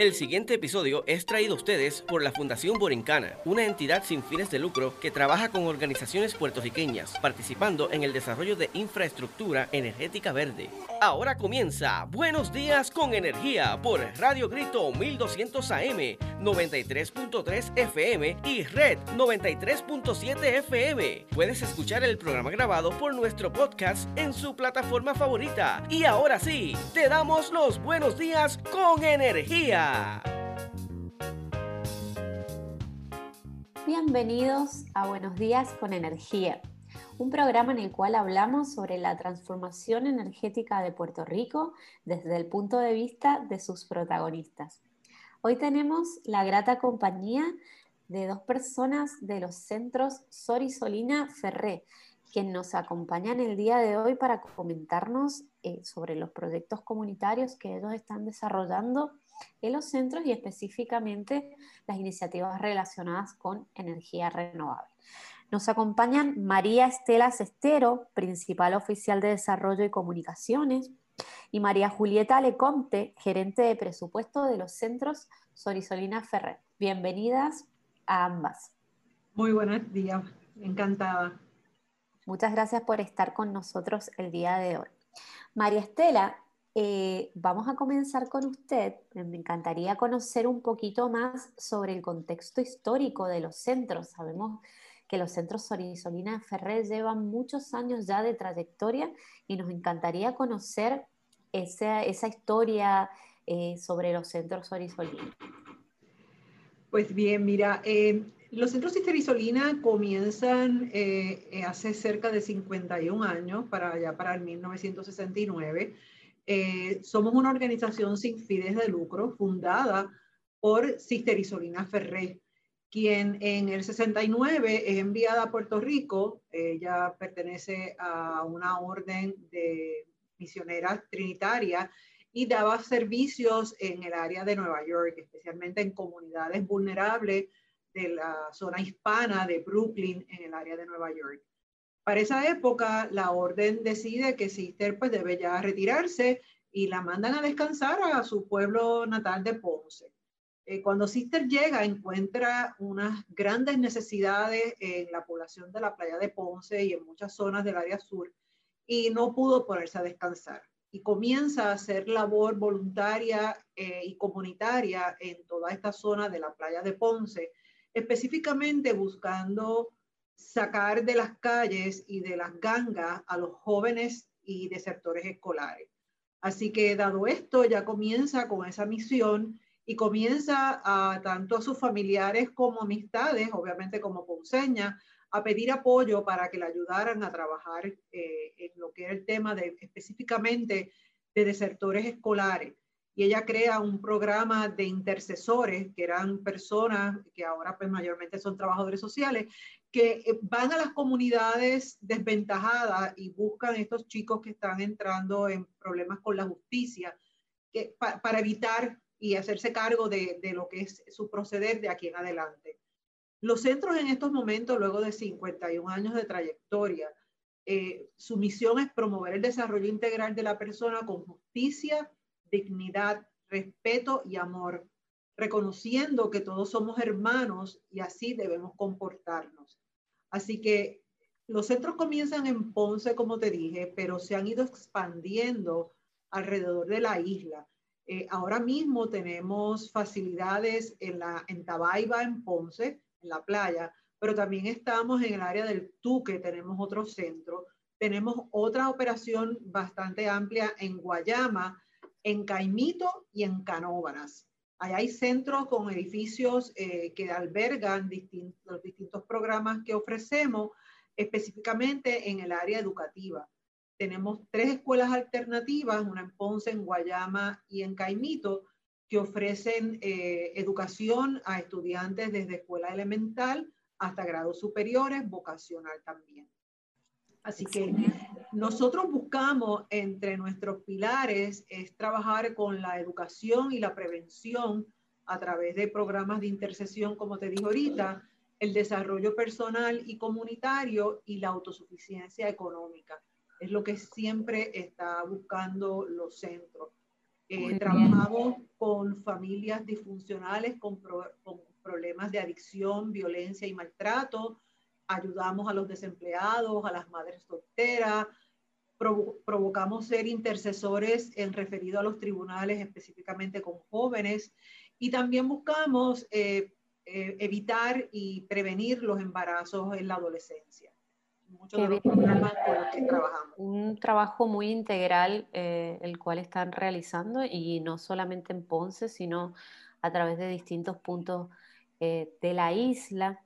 El siguiente episodio es traído a ustedes por la Fundación Borincana, una entidad sin fines de lucro que trabaja con organizaciones puertorriqueñas, participando en el desarrollo de infraestructura energética verde. Ahora comienza Buenos Días con Energía por Radio Grito 1200 AM, 93.3 FM y Red 93.7 FM. Puedes escuchar el programa grabado por nuestro podcast en su plataforma favorita. Y ahora sí, te damos los buenos días con energía. Bienvenidos a Buenos Días con Energía, un programa en el cual hablamos sobre la transformación energética de Puerto Rico desde el punto de vista de sus protagonistas. Hoy tenemos la grata compañía de dos personas de los centros Sor y Solina Ferré, quien nos acompañan el día de hoy para comentarnos eh, sobre los proyectos comunitarios que ellos están desarrollando en los centros y específicamente las iniciativas relacionadas con energía renovable. Nos acompañan María Estela Cestero, principal oficial de Desarrollo y Comunicaciones, y María Julieta Lecomte, gerente de presupuesto de los centros Sorisolina Ferrer. Bienvenidas a ambas. Muy buenos días, encantada. Muchas gracias por estar con nosotros el día de hoy. María Estela eh, vamos a comenzar con usted. Me encantaría conocer un poquito más sobre el contexto histórico de los centros. Sabemos que los centros Sorisolina Ferrer llevan muchos años ya de trayectoria y nos encantaría conocer esa, historia eh, sobre los centros Sorisolina. Pues bien, mira, eh, los centros Sorisolina comienzan hace cerca de 51 años, para allá para el 1969 eh, somos una organización sin fines de lucro fundada por Sister Isolina Ferré, quien en el 69 es enviada a Puerto Rico. Ella pertenece a una orden de misioneras trinitarias y daba servicios en el área de Nueva York, especialmente en comunidades vulnerables de la zona hispana de Brooklyn en el área de Nueva York. Para esa época, la orden decide que Sister pues, debe ya retirarse y la mandan a descansar a su pueblo natal de Ponce. Eh, cuando Sister llega, encuentra unas grandes necesidades en la población de la playa de Ponce y en muchas zonas del área sur y no pudo ponerse a descansar. Y comienza a hacer labor voluntaria eh, y comunitaria en toda esta zona de la playa de Ponce, específicamente buscando sacar de las calles y de las gangas a los jóvenes y desertores escolares. Así que dado esto, ya comienza con esa misión y comienza a tanto a sus familiares como amistades, obviamente como ponceña, a pedir apoyo para que le ayudaran a trabajar eh, en lo que era el tema de específicamente de desertores escolares y ella crea un programa de intercesores, que eran personas que ahora pues mayormente son trabajadores sociales, que eh, van a las comunidades desventajadas y buscan estos chicos que están entrando en problemas con la justicia, para evitar y hacerse cargo de, de, lo que es su proceder de aquí en adelante. Los centros en estos momentos, luego de 51 años de trayectoria, eh, su misión es promover el desarrollo integral de la persona con justicia, dignidad, respeto y amor, reconociendo que todos somos hermanos y así debemos comportarnos. Así que los centros comienzan en Ponce, como te dije, pero se han ido expandiendo alrededor de la isla. Eh, ahora mismo tenemos facilidades en, la, en Tabaiba, en Ponce, en la playa, pero también estamos en el área del Tuque, tenemos otro centro. Tenemos otra operación bastante amplia en Guayama, en Caimito y en Canóvanas. Hay centros con edificios eh, que albergan los distintos programas que ofrecemos, específicamente en el área educativa. Tenemos tres escuelas alternativas, una en Ponce, en Guayama y en Caimito, que ofrecen eh, educación a estudiantes desde escuela elemental hasta grados superiores, vocacional también. Así que nosotros buscamos entre nuestros pilares es trabajar con la educación y la prevención a través de programas de intercesión, como te dije ahorita, el desarrollo personal y comunitario y la autosuficiencia económica. Es lo que siempre está buscando los centros. Eh, trabajamos con con familias disfuncionales, con, problemas de adicción, violencia y maltrato. Ayudamos a los desempleados, a las madres solteras. provocamos ser intercesores en referido a los tribunales, específicamente con jóvenes. Y también buscamos eh, eh, evitar y prevenir los embarazos en la adolescencia. Muchos de los programas con los que trabajamos. Un trabajo muy integral eh, el cual están realizando y no solamente en Ponce, sino a través de distintos puntos eh, de la isla.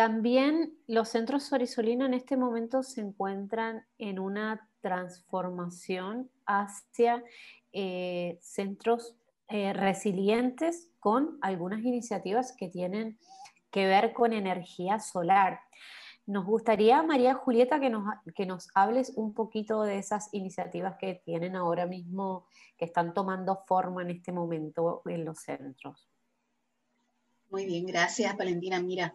También los centros Sorisolina en este momento se encuentran en una transformación hacia centros resilientes con algunas iniciativas que tienen que ver con energía solar. Nos gustaría, María Julieta, que nos, que nos hables un poquito de esas iniciativas que tienen ahora mismo, que están tomando forma en este momento en los centros. Muy bien, gracias Valentina. Mira,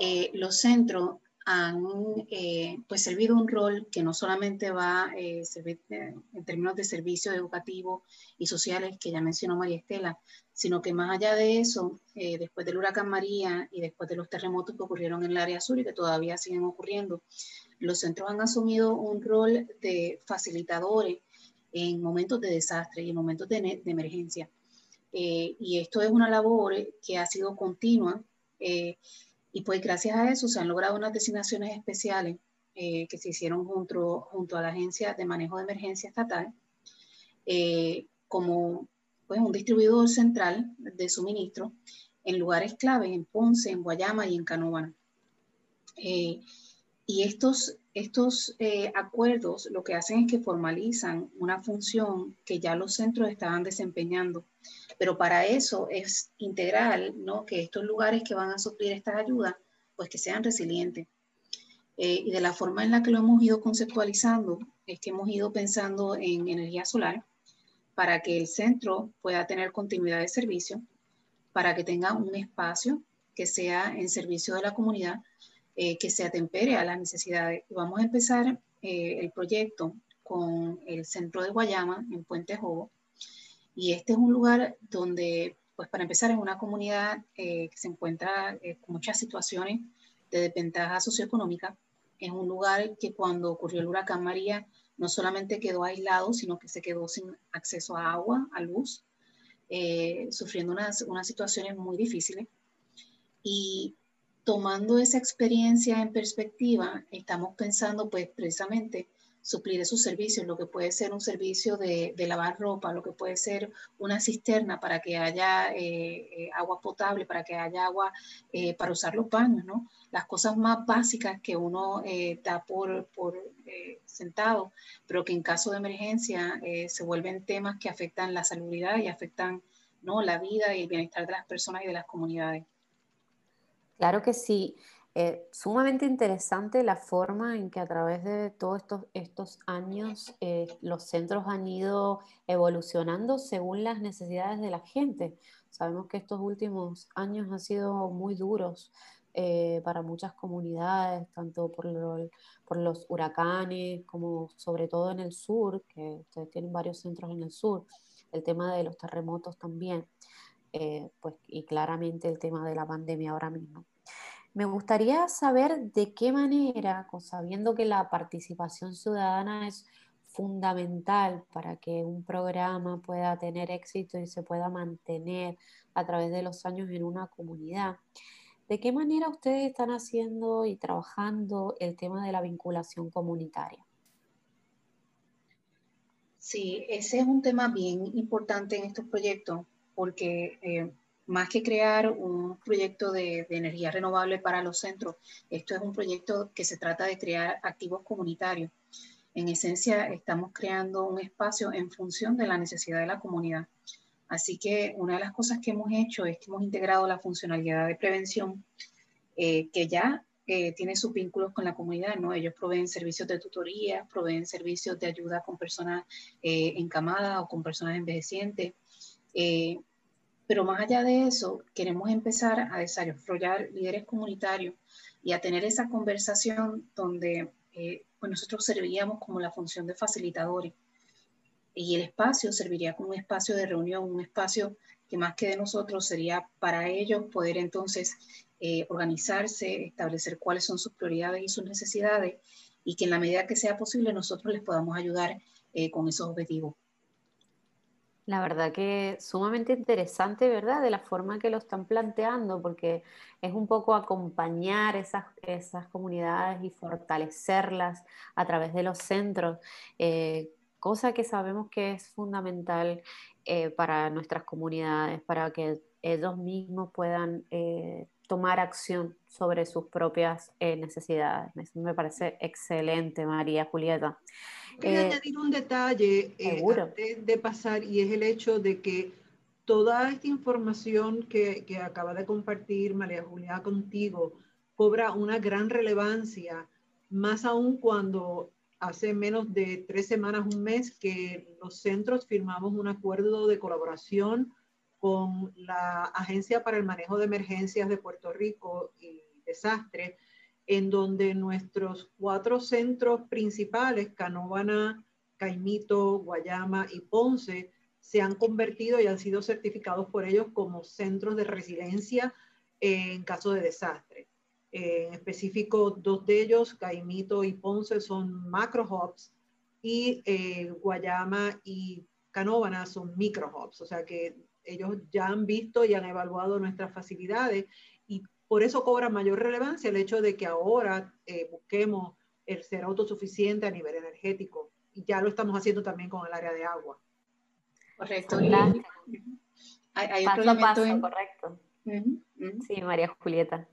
eh, los centros han eh, pues servido un rol que no solamente va eh, servir en términos de servicios educativos y sociales que ya mencionó María Estela, sino que más allá de eso, eh, después del huracán María y después de los terremotos que ocurrieron en el área sur y que todavía siguen ocurriendo, los centros han asumido un rol de facilitadores en momentos de desastre y en momentos de, emergencia. Y esto es una labor que ha sido continua y pues gracias a eso se han logrado unas designaciones especiales eh, que se hicieron junto, junto a la Agencia de Manejo de Emergencia Estatal, eh, como pues, un distribuidor central de suministro en lugares clave, en Ponce, en Guayama y en Canóvana. Eh, y estos, estos acuerdos lo que hacen es que formalizan una función que ya los centros estaban desempeñando pero para eso es integral, ¿no? Que estos lugares que van a suplir estas ayudas, pues que sean resilientes. Eh, y de la forma en la que lo hemos ido conceptualizando, es que hemos ido pensando en energía solar para que el centro pueda tener continuidad de servicio, para que tenga un espacio que sea en servicio de la comunidad, eh, que se atempere a las necesidades. vamos a empezar eh, el proyecto con el centro de Guayama en Puente Jobo, y este es un lugar donde, pues para empezar, es una comunidad eh, que se encuentra con muchas situaciones de desventaja socioeconómica. Es un lugar que cuando ocurrió el huracán María no solamente quedó aislado, sino que se quedó sin acceso a agua, a luz, sufriendo unas, unas situaciones muy difíciles. Y tomando esa experiencia en perspectiva, estamos pensando pues precisamente suplir esos servicios, lo que puede ser un servicio de, lavar ropa, lo que puede ser una cisterna para que haya eh, eh, agua potable, para que haya agua eh, para usar los baños, ¿no? Las cosas más básicas que uno da por, por sentado, pero que en caso de emergencia se vuelven temas que afectan la salubridad y afectan ¿no? la vida y el bienestar de las personas y de las comunidades. Claro que sí. Eh, sumamente interesante la forma en que a través de todos estos, estos años eh, los centros han ido evolucionando según las necesidades de la gente. Sabemos que estos últimos años han sido muy duros eh, para muchas comunidades, tanto por, por, los huracanes como sobre todo en el sur, que ustedes tienen varios centros en el sur, el tema de los terremotos también, pues, y claramente el tema de la pandemia ahora mismo. Me gustaría saber de qué manera, sabiendo que la participación ciudadana es fundamental para que un programa pueda tener éxito y se pueda mantener a través de los años en una comunidad. ¿De qué manera ustedes están haciendo y trabajando el tema de la vinculación comunitaria? Sí, ese es un tema bien importante en estos proyectos porque eh, más que crear un proyecto de, energía renovable para los centros, esto es un proyecto que se trata de crear activos comunitarios. En esencia, estamos creando un espacio en función de la necesidad de la comunidad. Así que una de las cosas que hemos hecho es que hemos integrado la funcionalidad de prevención, eh, que ya eh, tiene sus vínculos con la comunidad, ¿no? Ellos proveen servicios de tutoría, proveen servicios de ayuda con personas eh, encamadas o con personas envejecientes. Eh, pero más allá de eso, queremos empezar a desarrollar líderes comunitarios y a tener esa conversación donde eh, pues nosotros servíamos como la función de facilitadores. y el espacio serviría como un espacio de reunión, un espacio que más que de nosotros sería para ellos poder entonces eh, organizarse, establecer cuáles son sus prioridades y sus necesidades y que en la medida que sea posible nosotros les podamos ayudar eh, con esos objetivos. La verdad que sumamente interesante, ¿verdad? De la forma que lo están planteando, porque es un poco acompañar esas, esas comunidades y fortalecerlas a través de los centros, eh, cosa que sabemos que es fundamental eh, para nuestras comunidades, para que ellos mismos puedan eh, tomar acción sobre sus propias necesidades. me parece excelente, María Julieta. Quería eh, añadir un detalle eh, antes de pasar y es el hecho de que toda esta información que, que acaba de compartir María Julia contigo cobra una gran relevancia, más aún cuando hace menos de tres semanas, un mes, que los centros firmamos un acuerdo de colaboración con la Agencia para el Manejo de Emergencias de Puerto Rico y Desastres en donde nuestros cuatro centros principales, Canóvana, Caimito, Guayama y Ponce, se han convertido y han sido certificados por ellos como centros de resiliencia en caso de desastre. En específico, dos de ellos, Caimito y Ponce, son macro hubs y eh, Guayama y Canóvana son micro hubs. O sea que ellos ya han visto y han evaluado nuestras facilidades y por eso cobra mayor relevancia el hecho de que ahora eh, busquemos el ser autosuficiente a nivel energético. Y ya lo estamos haciendo también con el área de agua. Correcto. hay, otro elemento correcto. Sí, María Julieta.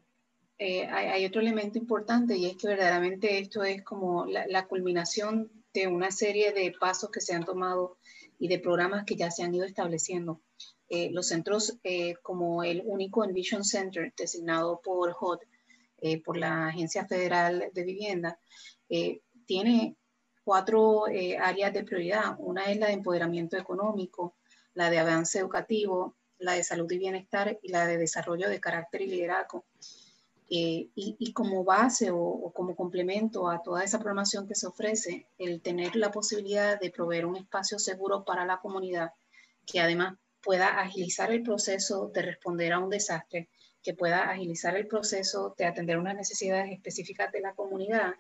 Eh, hay, otro elemento importante y es que verdaderamente esto es como la, la, culminación de una serie de pasos que se han tomado y de programas que ya se han ido estableciendo. Eh, los centros eh, como el único Envision Center designado por HOD, eh, por la Agencia Federal de Vivienda, tiene cuatro áreas de prioridad. Una es la de empoderamiento económico, la de avance educativo, la de salud y bienestar y la de desarrollo de carácter y liderazgo. y, como base o, o, como complemento a toda esa programación que se ofrece, el tener la posibilidad de proveer un espacio seguro para la comunidad, que además pueda agilizar el proceso de responder a un desastre, que pueda agilizar el proceso de atender unas necesidades específicas de la comunidad,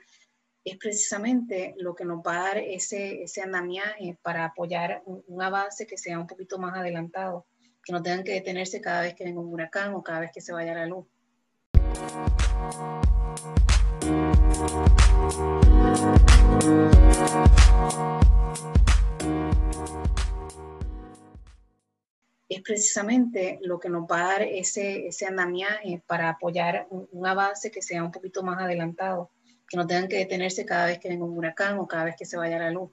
es precisamente lo que nos va a dar ese, ese andamiaje para apoyar un, avance que sea un poquito más adelantado, que no tengan que detenerse cada vez que venga un huracán o cada vez que se vaya la luz es precisamente lo que nos va a dar ese, ese andamiaje para apoyar un, avance que sea un poquito más adelantado, que no tengan que detenerse cada vez que venga un huracán o cada vez que se vaya la luz.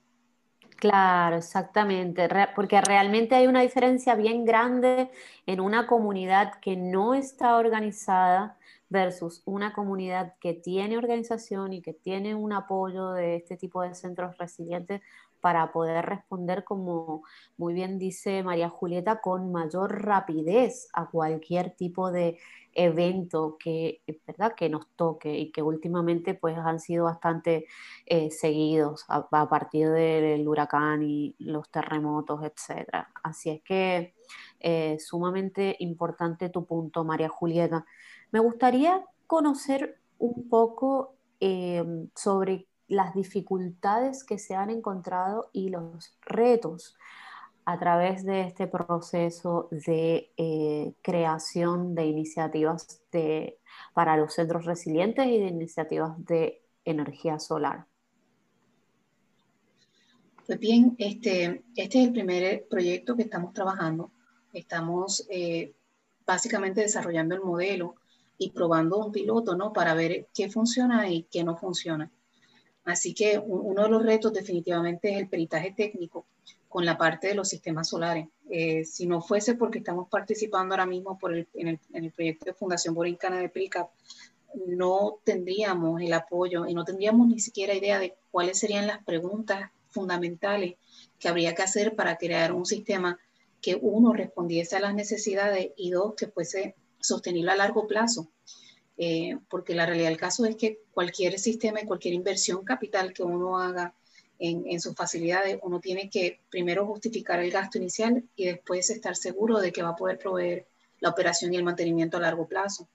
Claro, exactamente, porque realmente hay una diferencia bien grande en una comunidad que no está organizada versus una comunidad que tiene organización y que tiene un apoyo de este tipo de centros resilientes para poder responder, como muy bien dice María Julieta, con mayor rapidez a cualquier tipo de evento que, ¿verdad? que nos toque y que últimamente pues, han sido bastante eh, seguidos a, partir del huracán y los terremotos, etc. Así es que eh, sumamente importante tu punto, María Julieta. Me gustaría conocer un poco eh, sobre las dificultades que se han encontrado y los retos a través de este proceso de eh, creación de iniciativas de, para los centros resilientes y de iniciativas de energía solar. Pues bien, este, este es el primer proyecto que estamos trabajando. Estamos eh, básicamente desarrollando el modelo y probando un piloto, ¿no? Para ver qué funciona y qué no funciona. Así que uno de los retos definitivamente es el peritaje técnico con la parte de los sistemas solares. Eh, si no fuese porque estamos participando ahora mismo por el, en, el, proyecto de Fundación Borincana de PRICAP, no tendríamos el apoyo y no tendríamos ni siquiera idea de cuáles serían las preguntas fundamentales que habría que hacer para crear un sistema que uno respondiese a las necesidades y dos que fuese sostenible a largo plazo. Eh, porque la realidad del caso es que cualquier sistema y cualquier inversión capital que uno haga en, sus facilidades, uno tiene que primero justificar el gasto inicial y después estar seguro de que va a poder proveer la operación y el mantenimiento a largo plazo.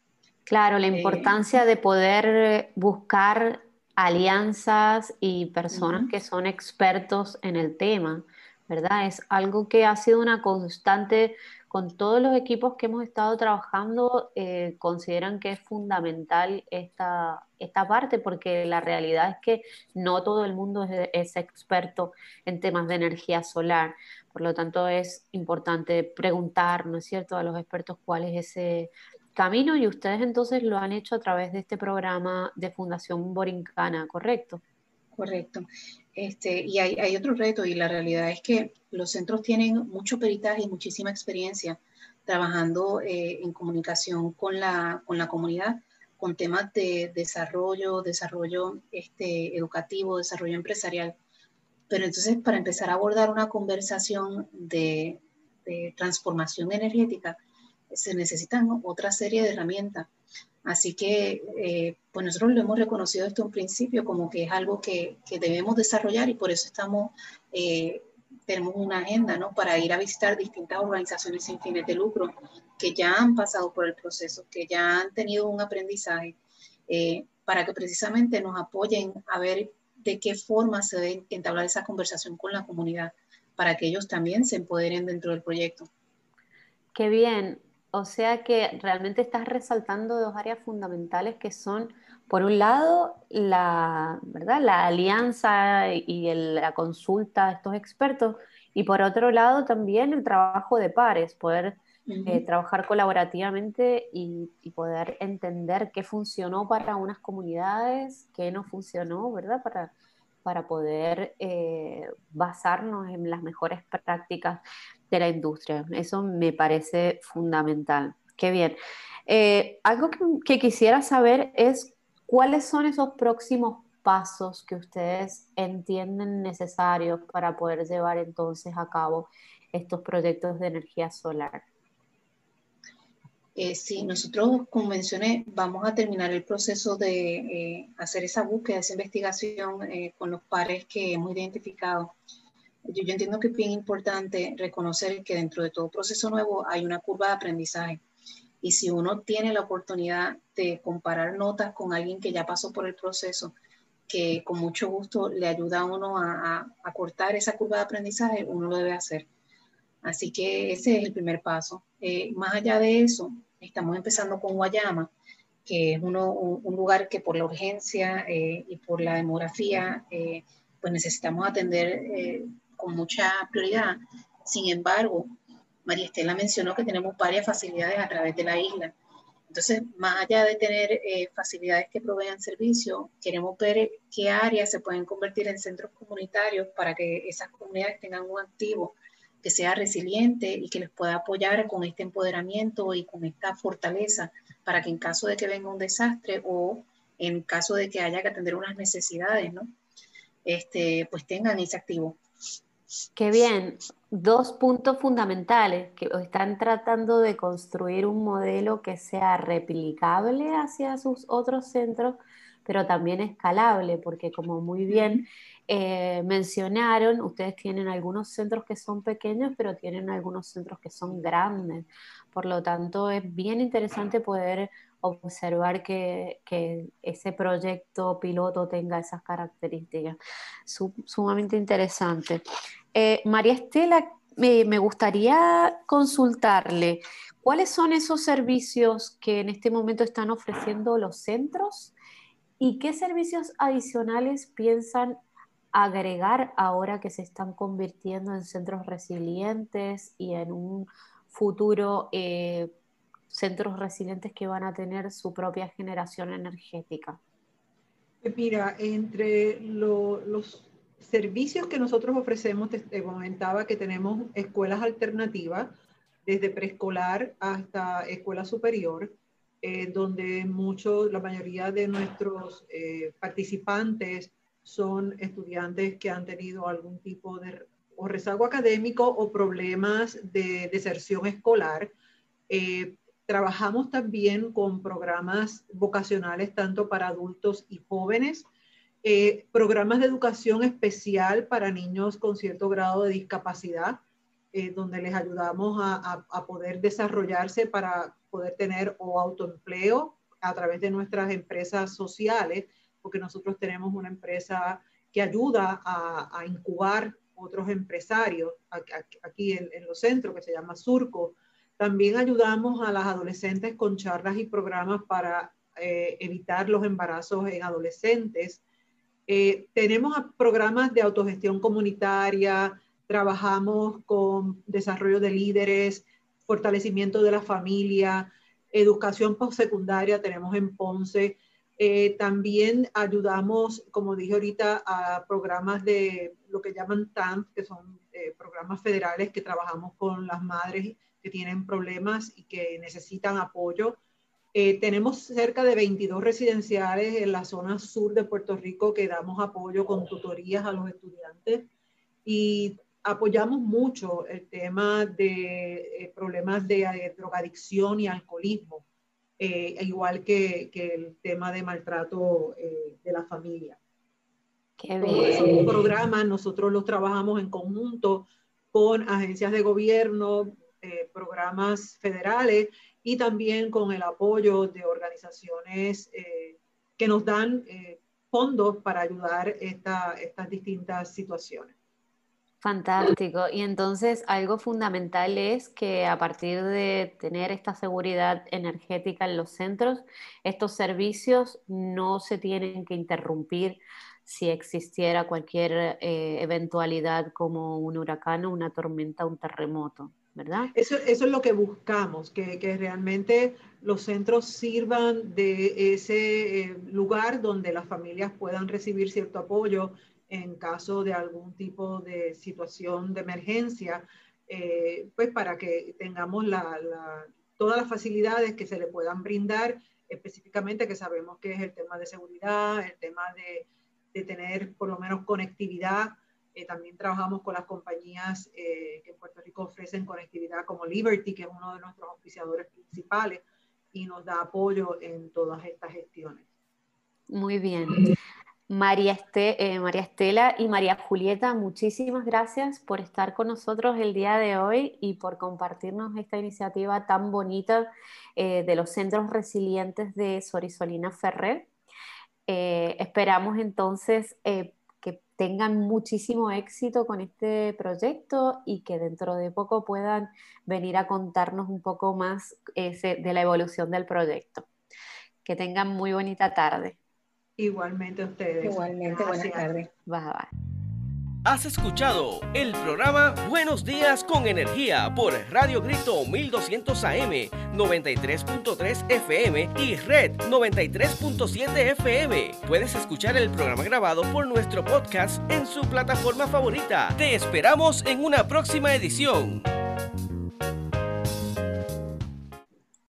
Claro, la eh, importancia de poder buscar alianzas y personas que son expertos en el tema, ¿verdad? Es algo que ha sido una constante con todos los equipos que hemos estado trabajando, eh, consideran que es fundamental esta, esta parte porque la realidad es que no todo el mundo es, es, experto en temas de energía solar. Por lo tanto, es importante preguntar, ¿no es cierto?, a los expertos cuál es ese camino y ustedes entonces lo han hecho a través de este programa de Fundación Borincana, ¿correcto? Correcto. Este, y hay, hay, otro reto y la realidad es que los centros tienen mucho peritaje y muchísima experiencia trabajando eh, en comunicación con la, con la comunidad, con temas de desarrollo, desarrollo este, educativo, desarrollo empresarial. Pero entonces para empezar a abordar una conversación de, de transformación energética, se necesitan otra serie de herramientas. Así que, eh, pues nosotros lo hemos reconocido desde un principio como que es algo que, que debemos desarrollar y por eso estamos, eh, tenemos una agenda, ¿no? Para ir a visitar distintas organizaciones sin fines de lucro que ya han pasado por el proceso, que ya han tenido un aprendizaje, eh, para que precisamente nos apoyen a ver de qué forma se debe entablar esa conversación con la comunidad, para que ellos también se empoderen dentro del proyecto. Qué bien. O sea que realmente estás resaltando dos áreas fundamentales que son, por un lado, la, ¿verdad? la alianza y la consulta de estos expertos, y por otro lado también el trabajo de pares, poder eh, trabajar colaborativamente y, poder entender qué funcionó para unas comunidades, qué no funcionó, ¿verdad? Para, para poder eh, basarnos en las mejores prácticas de la industria. Eso me parece fundamental. Qué bien. Eh, algo que, quisiera saber es cuáles son esos próximos pasos que ustedes entienden necesarios para poder llevar entonces a cabo estos proyectos de energía solar. Eh, sí, nosotros, como mencioné, vamos a terminar el proceso de eh, hacer esa búsqueda, esa investigación con los pares que hemos identificado yo, entiendo que es bien importante reconocer que dentro de todo proceso nuevo hay una curva de aprendizaje. Y si uno tiene la oportunidad de comparar notas con alguien que ya pasó por el proceso, que con mucho gusto le ayuda a uno a, a, cortar esa curva de aprendizaje, uno lo debe hacer. Así que ese es el primer paso. Eh, más allá de eso, estamos empezando con Guayama, que es uno, un, lugar que por la urgencia eh, y por la demografía, eh, pues necesitamos atender con mucha prioridad. Sin embargo, María Estela mencionó que tenemos varias facilidades a través de la isla. Entonces, más allá de tener eh, facilidades que provean servicio, queremos ver qué áreas se pueden convertir en centros comunitarios para que esas comunidades tengan un activo que sea resiliente y que les pueda apoyar con este empoderamiento y con esta fortaleza para que en caso de que venga un desastre o en caso de que haya que atender unas necesidades, ¿no? Este, pues tengan ese activo. Qué bien. Dos puntos fundamentales, que están tratando de construir un modelo que sea replicable hacia sus otros centros, pero también escalable, porque como muy bien eh, mencionaron, ustedes tienen algunos centros que son pequeños, pero tienen algunos centros que son grandes. Por lo tanto, es bien interesante poder observar que, ese proyecto piloto tenga esas características. sumamente interesante. Eh, María Estela, me gustaría consultarle, ¿cuáles son esos servicios que en este momento están ofreciendo los centros? ¿Y qué servicios adicionales piensan agregar ahora que se están convirtiendo en centros resilientes y en un futuro eh, centros resilientes que van a tener su propia generación energética? Pues mira, entre los servicios que nosotros ofrecemos, te, comentaba que tenemos escuelas alternativas, desde preescolar hasta escuela superior, eh, donde muchos, la mayoría de nuestros eh, participantes son estudiantes que han tenido algún tipo de rezago académico o problemas de deserción escolar. Eh, Trabajamos también con programas vocacionales tanto para adultos y jóvenes. eh, programas de educación especial para niños con cierto grado de discapacidad, eh, donde les ayudamos a, a, poder desarrollarse para poder tener o autoempleo a través de nuestras empresas sociales, porque nosotros tenemos una empresa que ayuda a, a incubar otros empresarios aquí en, los centros, que se llama Surco. También ayudamos a las adolescentes con charlas y programas para eh, evitar los embarazos en adolescentes. Eh, tenemos programas de autogestión comunitaria, trabajamos con desarrollo de líderes, fortalecimiento de la familia, educación postsecundaria tenemos en Ponce. Eh, también ayudamos, como dije ahorita, a programas de lo que llaman TAMP, que son programas federales que trabajamos con las madres que tienen problemas y que necesitan apoyo eh, tenemos cerca de 22 residenciales en la zona sur de Puerto Rico que damos apoyo con tutorías a los estudiantes y apoyamos mucho el tema de eh, problemas de eh, drogadicción y alcoholismo, igual que, que, el tema de maltrato de la familia. Qué bien. programas nosotros los trabajamos en conjunto con agencias de gobierno, programas federales y también con el apoyo de organizaciones eh, que nos dan eh, fondos para ayudar esta, estas distintas situaciones. Fantástico. Y entonces algo fundamental es que a partir de tener esta seguridad energética en los centros, estos servicios no se tienen que interrumpir si existiera cualquier eh, eventualidad como un huracán, una tormenta, un terremoto. Eso, eso es lo que buscamos, que, que, realmente los centros sirvan de ese eh, lugar donde las familias puedan recibir cierto apoyo en caso de algún tipo de situación de emergencia, eh, pues para que tengamos la, todas las facilidades que se le puedan brindar, específicamente que sabemos que es el tema de seguridad, el tema de, de tener por lo menos conectividad eh, también trabajamos con las compañías eh, que en Puerto Rico ofrecen conectividad como Liberty, que es uno de nuestros oficiadores principales y nos da apoyo en todas estas gestiones. Muy bien. María, este, eh, María Estela y María Julieta, muchísimas gracias por estar con nosotros el día de hoy y por compartirnos esta iniciativa tan bonita de los centros resilientes de Sorisolina Ferrer. esperamos entonces tengan muchísimo éxito con este proyecto y que dentro de poco puedan venir a contarnos un poco más de la evolución del proyecto. Que tengan muy bonita tarde. Igualmente ustedes. Igualmente, buenas tardes. Bye, bye. Has escuchado el programa Buenos Días con Energía por Radio Grito 1200 AM, 93.3 FM y Red 93.7 FM. Puedes escuchar el programa grabado por nuestro podcast en su plataforma favorita. Te esperamos en una próxima edición.